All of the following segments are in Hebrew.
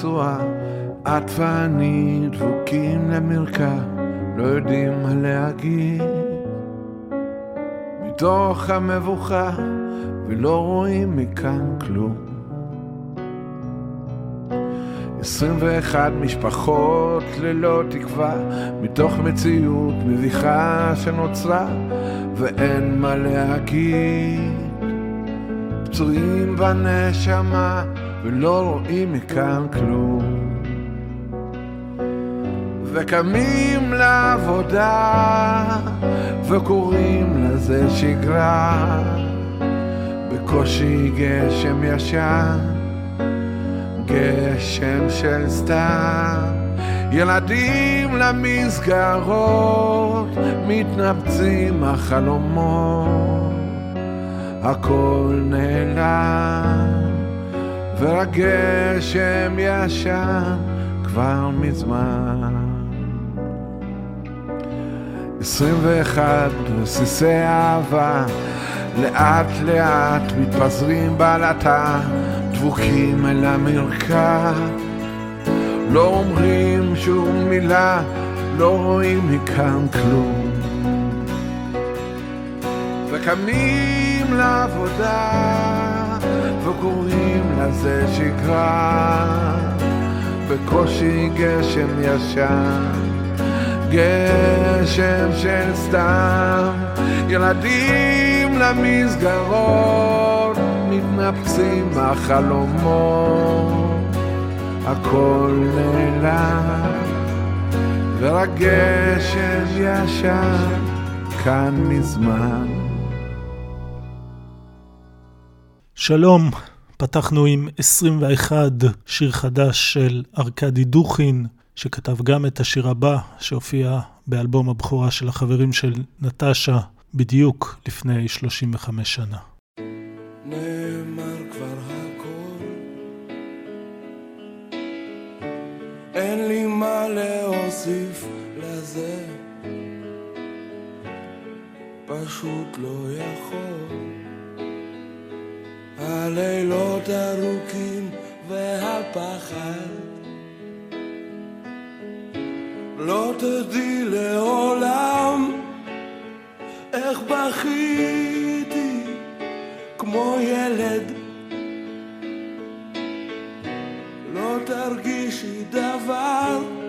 ברצועה, את ואני דבוקים למרקע, לא יודעים מה להגיד. מתוך המבוכה, ולא רואים מכאן כלום. 21 משפחות ללא תקווה, מתוך מציאות מביכה שנוצרה, ואין מה להגיד. פצועים בנשמה ולא רואים מכאן כלום. וקמים לעבודה וקוראים לזה שגרה. בקושי גשם ישן, גשם של סתם. ילדים למסגרות, מתנפצים החלומות. הכל נעלם, והגשם ישן כבר מזמן. עשרים ואחד רסיסי אהבה, לאט לאט מתפזרים בעלתה, דבוקים אל המרקע. לא אומרים שום מילה, לא רואים מכאן כלום. וקמים לעבודה וקוראים לזה שגרה. בקושי גשם ישן גשם של סתם. ילדים למסגרות מתנפצים החלומות הכל נעלם ורק גשם ישן כאן מזמן שלום, פתחנו עם 21, שיר חדש של ארכדי דוכין, שכתב גם את השיר הבא, שהופיע באלבום הבכורה של החברים של נטשה, בדיוק לפני 35 שנה. נאמר כבר הכל, אין לי מה להוסיף לזה, פשוט לא יכול. הלילות ארוכים והפחד. לא תדעי לעולם איך בכיתי כמו ילד. לא תרגישי דבר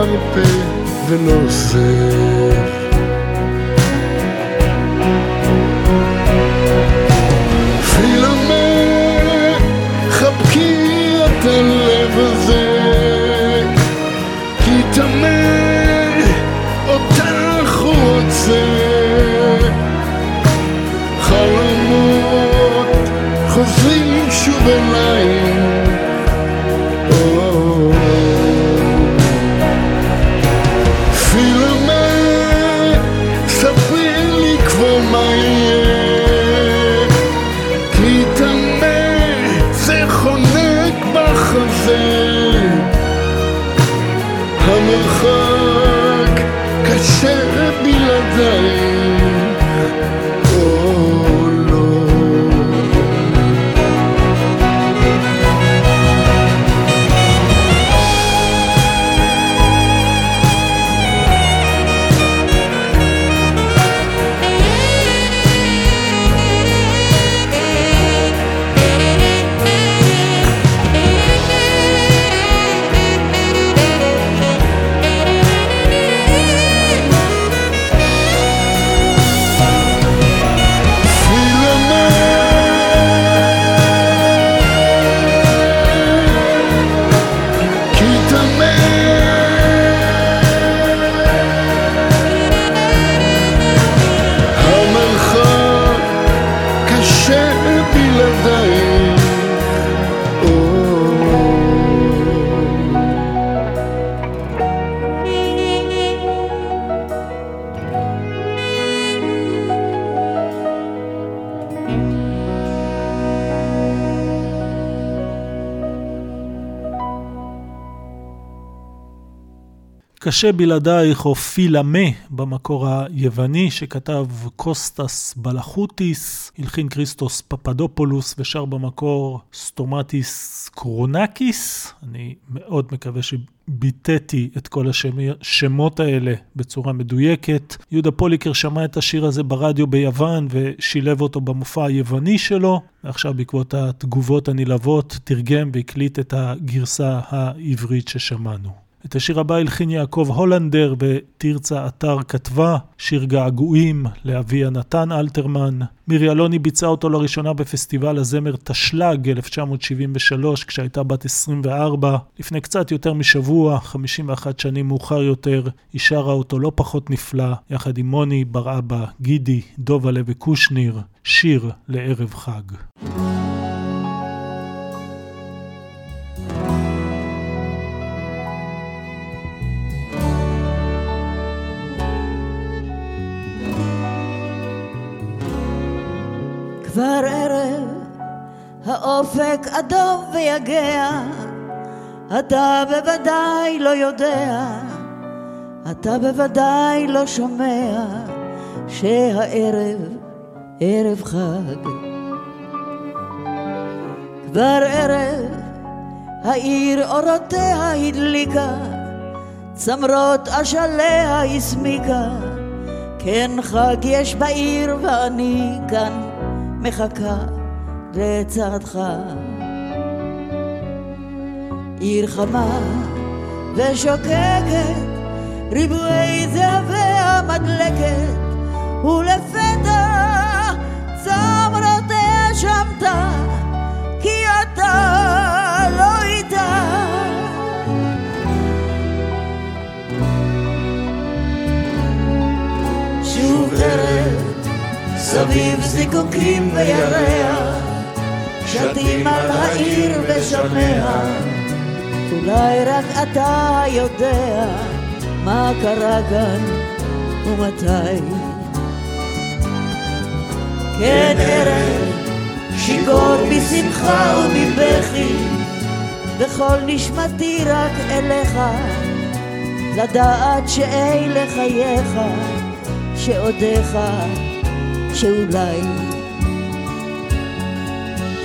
מרפה ולא Thank you. קשה בלעדייך או פילמה במקור היווני שכתב קוסטס בלחוטיס, הלחין כריסטוס פפדופולוס ושר במקור סטומטיס קרונקיס. אני מאוד מקווה שביטאתי את כל השמות האלה בצורה מדויקת. יהודה פוליקר שמע את השיר הזה ברדיו ביוון ושילב אותו במופע היווני שלו, ועכשיו בעקבות התגובות הנלהבות תרגם והקליט את הגרסה העברית ששמענו. את השיר הבא הלחין יעקב הולנדר ותרצה אתר כתבה, שיר געגועים לאביה נתן אלתרמן. מירי אלוני ביצעה אותו לראשונה בפסטיבל הזמר תשל"ג 1973 כשהייתה בת 24. לפני קצת יותר משבוע, 51 שנים מאוחר יותר, היא שרה אותו לא פחות נפלא, יחד עם מוני, בר אבא, גידי, דובלה וקושניר, שיר לערב חג. כבר ערב, האופק אדום ויגע, אתה בוודאי לא יודע, אתה בוודאי לא שומע, שהערב ערב חג. כבר ערב, העיר אורותיה הדליקה, צמרות אשליה הסמיקה, כן חג יש בעיר ואני כאן מחכה לצעדך. עיר חמה ושוקקת, ריבועי זהביה מדלקת, ולפתע צמרותיה שמתה, סביב זיקוקים וירח, שתים על העיר ושמע, אולי רק אתה יודע מה קרה כאן ומתי. כן ערב, שיכור משמחה ומבכי, וכל נשמתי רק אליך, לדעת שאלה חייך, שעודיך שאולי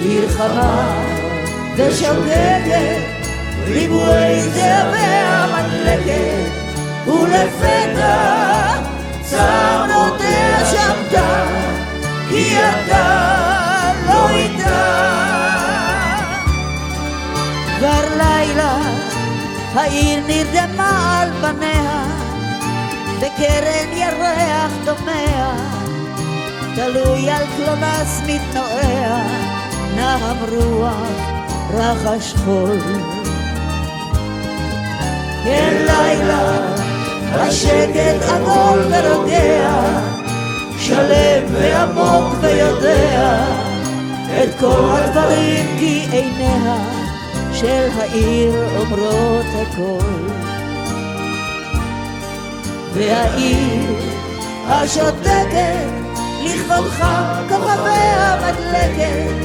עיר חמה ושוקקת, ריבועי זהביה מדלקת, ולפתע צרנותיה שמתה, כי אתה לא איתה. כבר לילה העיר נרדמה על פניה, בקרן ירח דומע. תלוי על קלונס מתנועע, נעם רוח, רחש חול. כן לילה, השקט עמוק ורוגע, שלם ועמוק ויודע את כל הדברים כי עיניה של העיר אומרות הכל. והעיר השותקת לכבודך כוכביה מדלקת,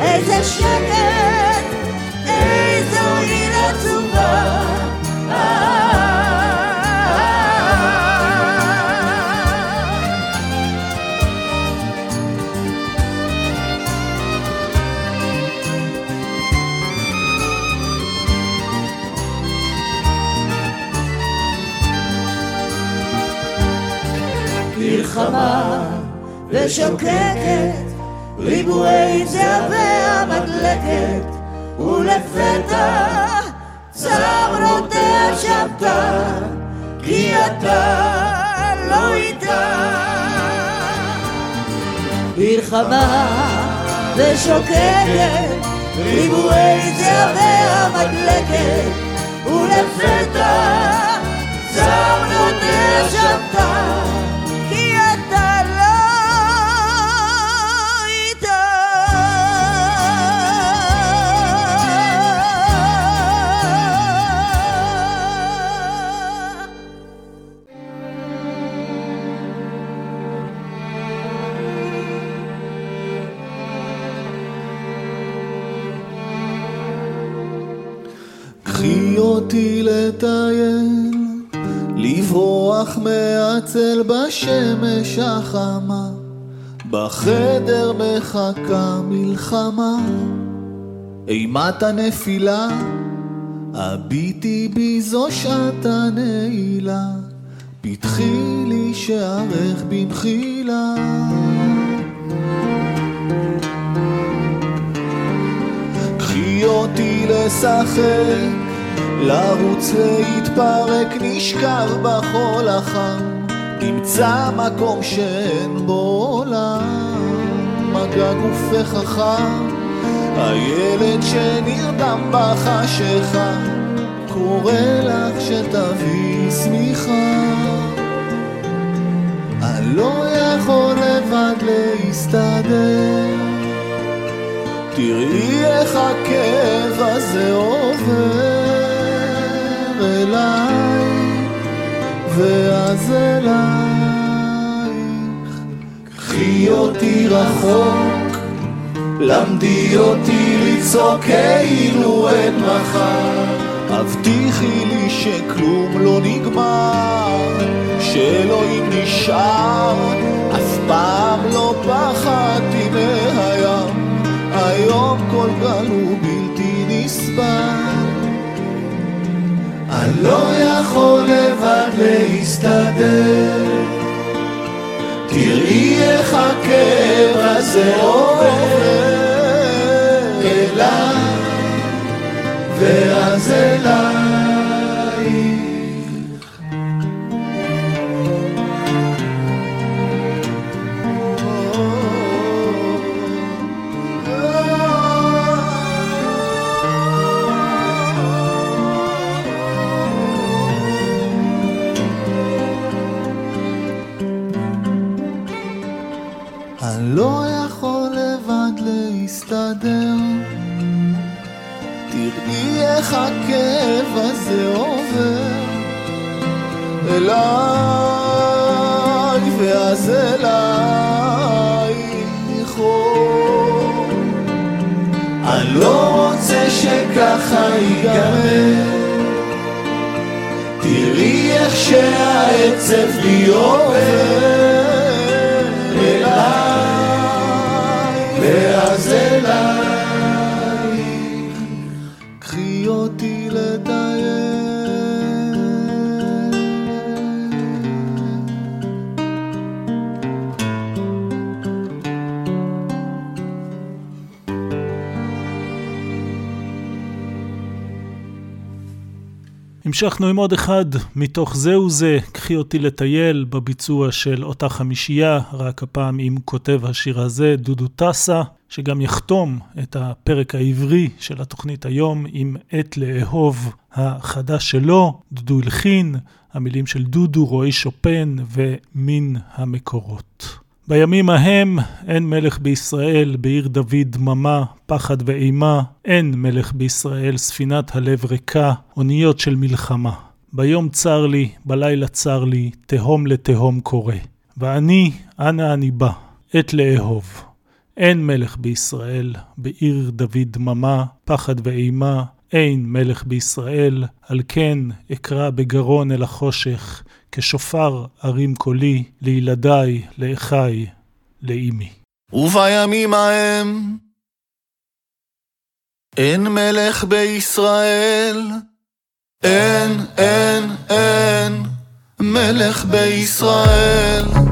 איזה שקט, ושוקקת, ריבועי זהביה מדלקת, ולפתע צמרותיה שבתה, כי אתה לא איתה. מלחמה ושוקקת, ריבועי זהביה מדלקת, ולפתע צמרותיה שבתה אותי לטייל, לברוח מהצל בשמש החמה, בחדר מחכה מלחמה, אימת הנפילה, הביטי בי זו שעת הנעילה, פתחי לי שערך במחילה. קחי אותי לשחק לרוץ להתפרק נשכב בחול החם, נמצא מקום שאין בו עולם, מגע גופה חכם, הילד שנרדם בחשיכה, קורא לך שתביא שמיכה. אני לא יכול לבד להסתדר. תראי איך הכאב הזה עובר אליי ואז אלייך. קחי אותי רחוק למדי אותי לצעוק כאילו אין מחר. הבטיחי לי שכלום לא נגמר שאלוהים נשאר אף פעם לא פחדתי מהים. היום כל גל הוא בלתי נסבל לא יכול לבד להסתדר. תראי איך הכאב הזה עובר אליי ואז אליי איך הכאב הזה עובר אליי ואז אלייך. אני לא רוצה שככה ייגמר. תראי איך שהעצב לי עובר המשכנו עם עוד אחד מתוך זה, קחי אותי לטייל, בביצוע של אותה חמישייה, רק הפעם עם כותב השיר הזה, דודו טסה, שגם יחתום את הפרק העברי של התוכנית היום עם עת לאהוב החדש שלו, דודו הלחין, המילים של דודו, רועי שופן ומין המקורות. בימים ההם אין מלך בישראל, בעיר דוד דממה, פחד ואימה, אין מלך בישראל, ספינת הלב ריקה, אוניות של מלחמה. ביום צר לי, בלילה צר לי, תהום לתהום קורא. ואני, אנה אני בא, עת לאהוב. אין מלך בישראל, בעיר דוד דממה, פחד ואימה, אין מלך בישראל, על כן אקרא בגרון אל החושך, כשופר ארים קולי, לילדיי, לאחיי, לאימי. ובימים ההם אין מלך בישראל, אין, אין, אין מלך בישראל.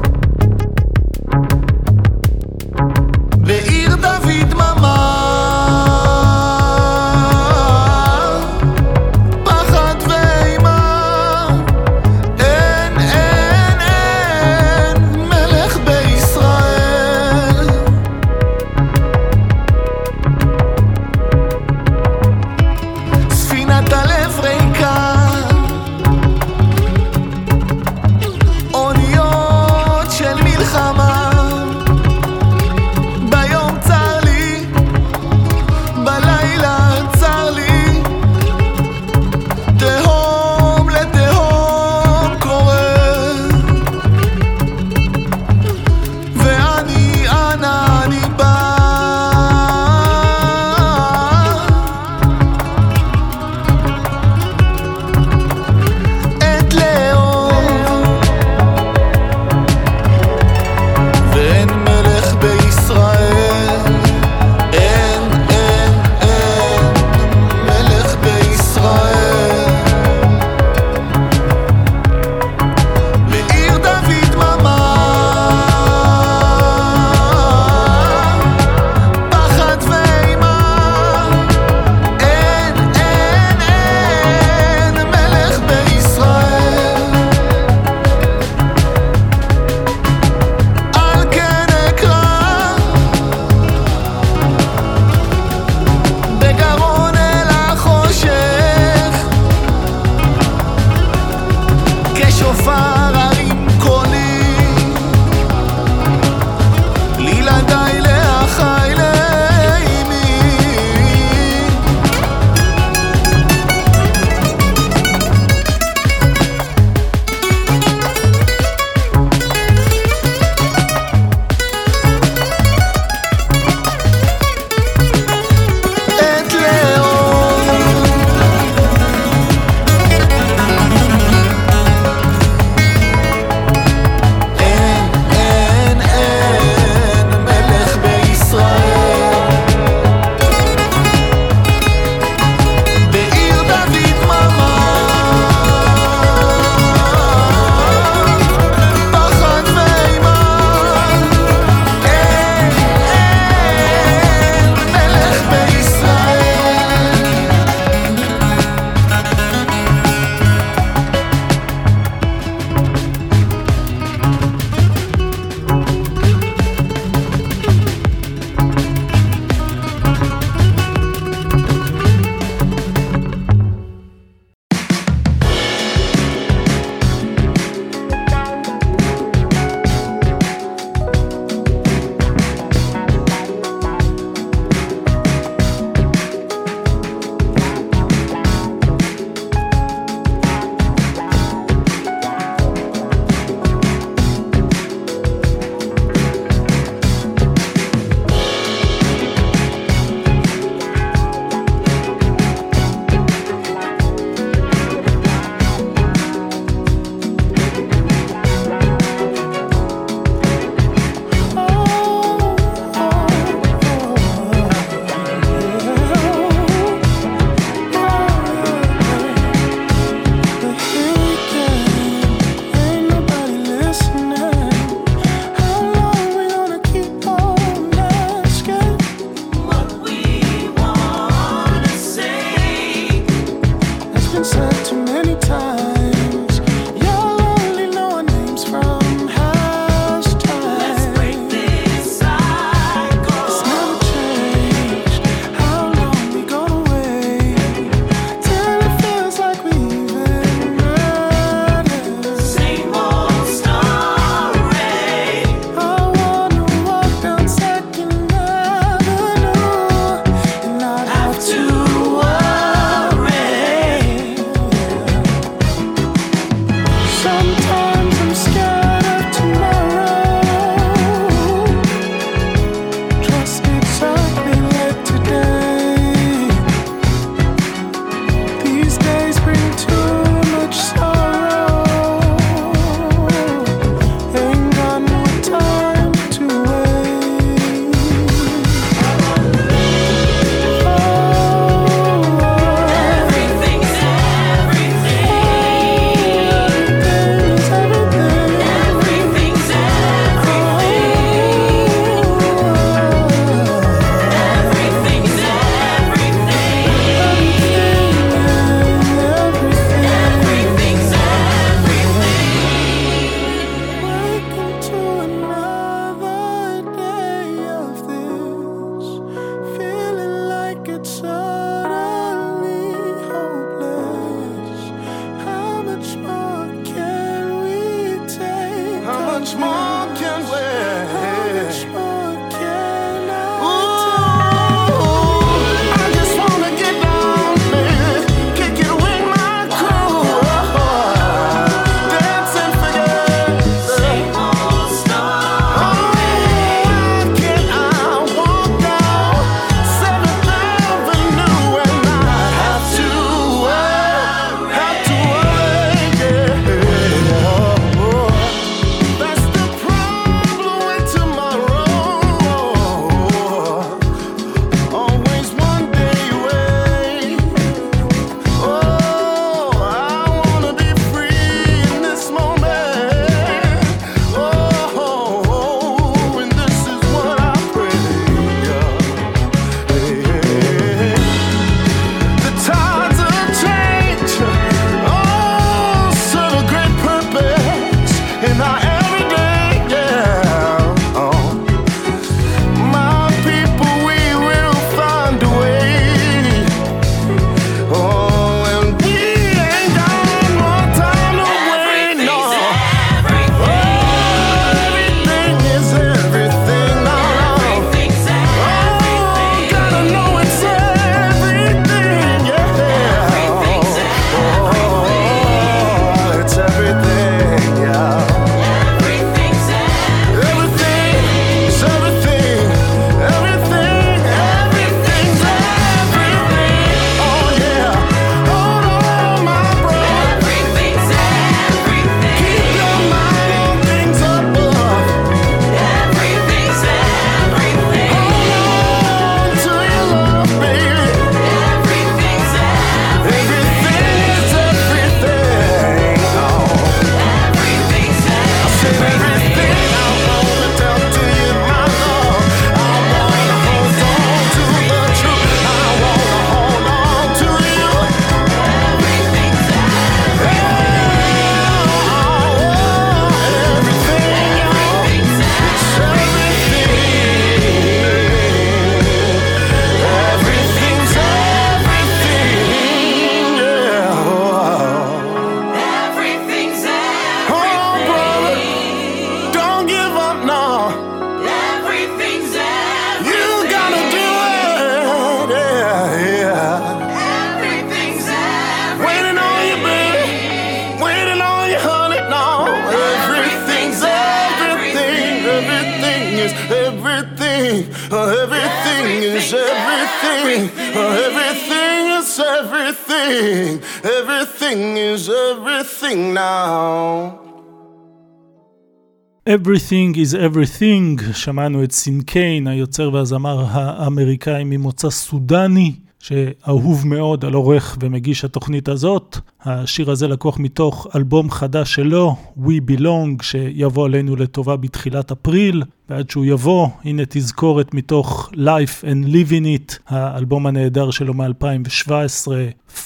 Everything is Everything, שמענו את סינקיין, היוצר והזמר האמריקאי ממוצא סודני, שאהוב מאוד על עורך ומגיש התוכנית הזאת. השיר הזה לקוח מתוך אלבום חדש שלו, We Belong, שיבוא עלינו לטובה בתחילת אפריל, ועד שהוא יבוא, הנה תזכורת מתוך Life and Living It, האלבום הנהדר שלו מ-2017,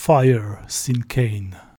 Fire, סינקיין.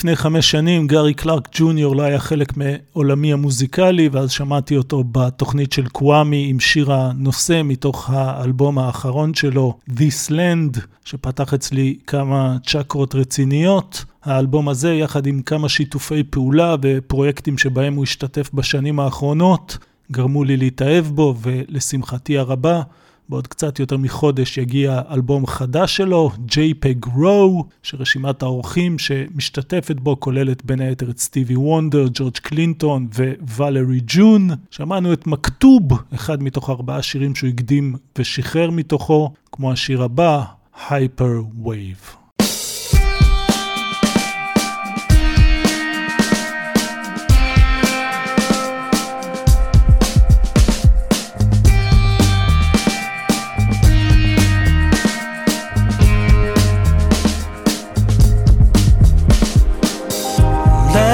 לפני חמש שנים גארי קלארק ג'וניור לא היה חלק מעולמי המוזיקלי, ואז שמעתי אותו בתוכנית של קוואמי עם שיר הנושא מתוך האלבום האחרון שלו, This Land, שפתח אצלי כמה צ'קרות רציניות. האלבום הזה, יחד עם כמה שיתופי פעולה ופרויקטים שבהם הוא השתתף בשנים האחרונות, גרמו לי להתאהב בו, ולשמחתי הרבה, בעוד קצת יותר מחודש יגיע אלבום חדש שלו, JPEG Row, שרשימת האורחים שמשתתפת בו כוללת בין היתר את סטיבי וונדר, ג'ורג' קלינטון וואלרי ג'ון. שמענו את מכתוב, אחד מתוך ארבעה שירים שהוא הקדים ושחרר מתוכו, כמו השיר הבא, Hyper Wave.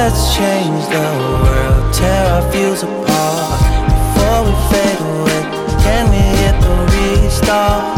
Let's change the world, tear our views apart Before we fade away, can we hit the restart?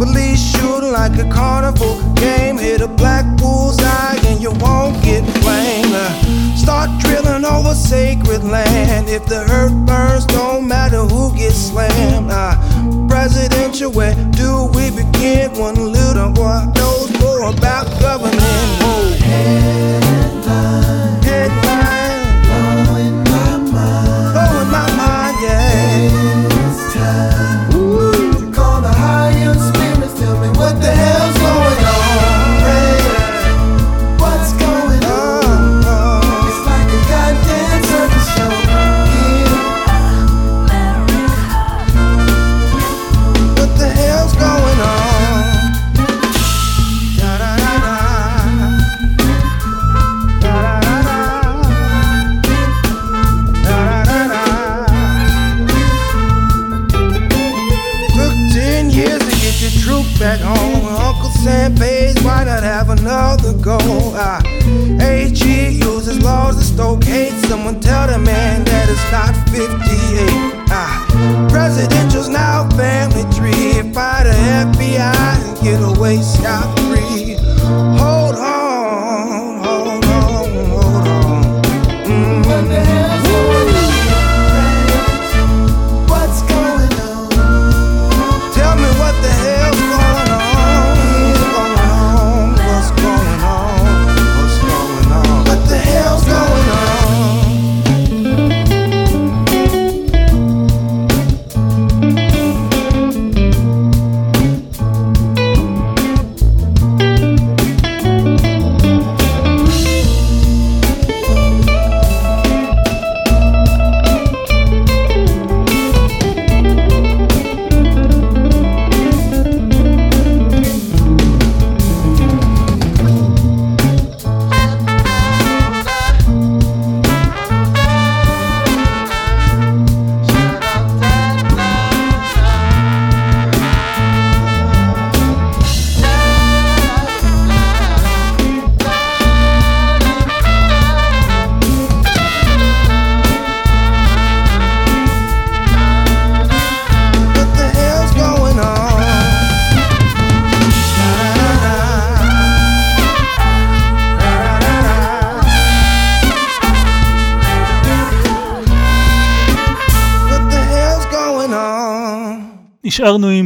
Police shooting like a carnival game. Hit a black bullseye and you won't get blamed. Uh, start drilling over sacred land. If the earth burns, don't matter who gets slammed. Uh, presidential, where do we begin? One little boy knows more about government. Whoa.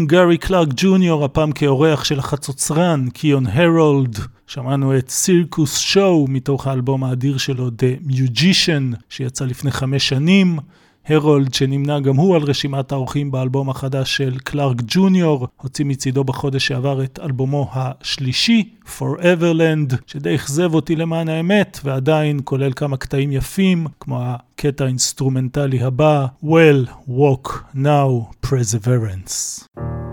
גארי קלארק ג'וניור, הפעם כאורח של החצוצרן, קיון הרולד. שמענו את Circus Show מתוך האלבום האדיר שלו, The Mugician, שיצא לפני חמש שנים. הרולד, שנמנה גם הוא על רשימת האורחים באלבום החדש של קלארק ג'וניור, הוציא מצידו בחודש שעבר את אלבומו השלישי, Foreverland, שדי אכזב אותי למען האמת, ועדיין כולל כמה קטעים יפים, כמו הקטע האינסטרומנטלי הבא, Well, Walk Now, Perseverance.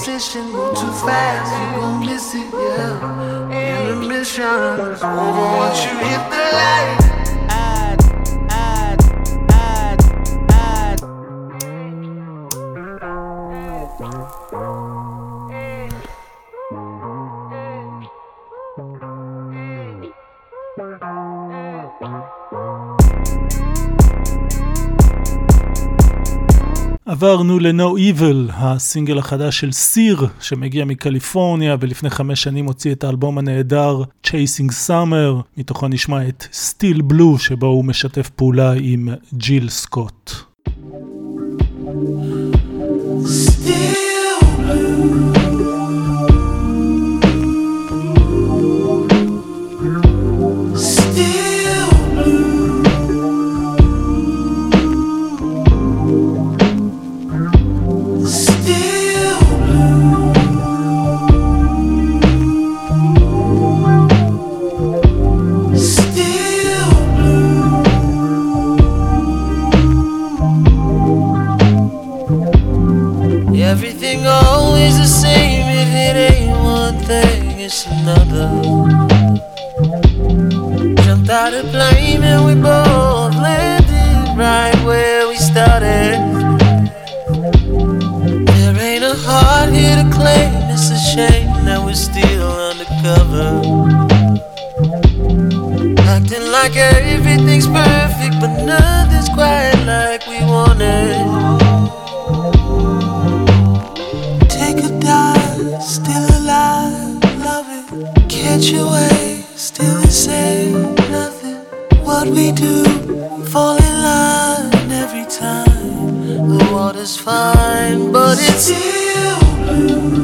position. Move too fast, you gon' miss it, yeah. Intermission. Over once you hit the light. עברנו ל-No Evil, הסינגל החדש של סיר, שמגיע מקליפורניה ולפני חמש שנים הוציא את האלבום הנהדר Chasing Summer, מתוכו נשמע את Still Blue, שבו הוא משתף פעולה עם ג'יל סקוט. Still face another. Jumped out of plane and we both landed right where we started. There ain't a heart here to claim it's a shame that we're still undercover. Acting like everything's perfect, but nothing's quite like we wanted. at your way, still the same, nothing. What we do, fall in line every time. The water's fine, but it's still blue.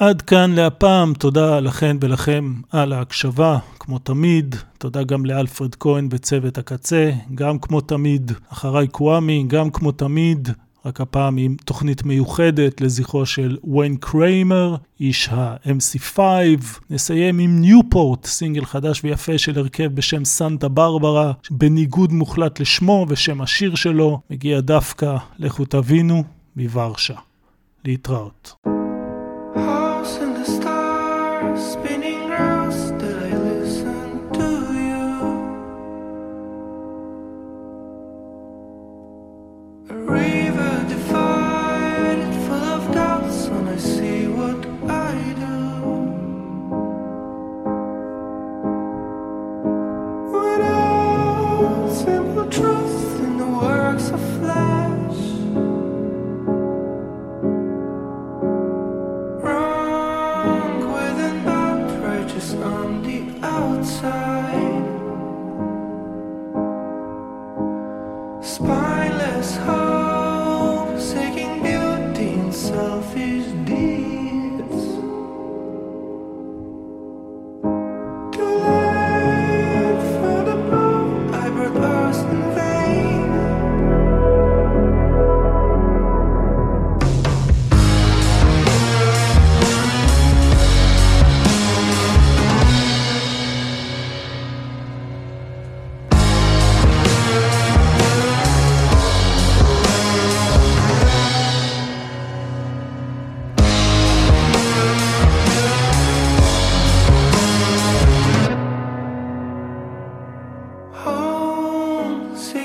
עד כאן להפעם, תודה לכן ולכם על ההקשבה, כמו תמיד. תודה גם לאלפרד כהן בצוות הקצה, גם כמו תמיד, אחריי קוואמי, גם כמו תמיד, רק הפעם עם תוכנית מיוחדת לזכרו של ויין קריימר, איש ה-MC5. נסיים עם ניופורט, סינגל חדש ויפה של הרכב בשם סנטה ברברה, בניגוד מוחלט לשמו ושם השיר שלו, מגיע דווקא, לכו תבינו, מוורשה. להתראות.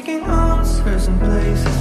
seeking answers in places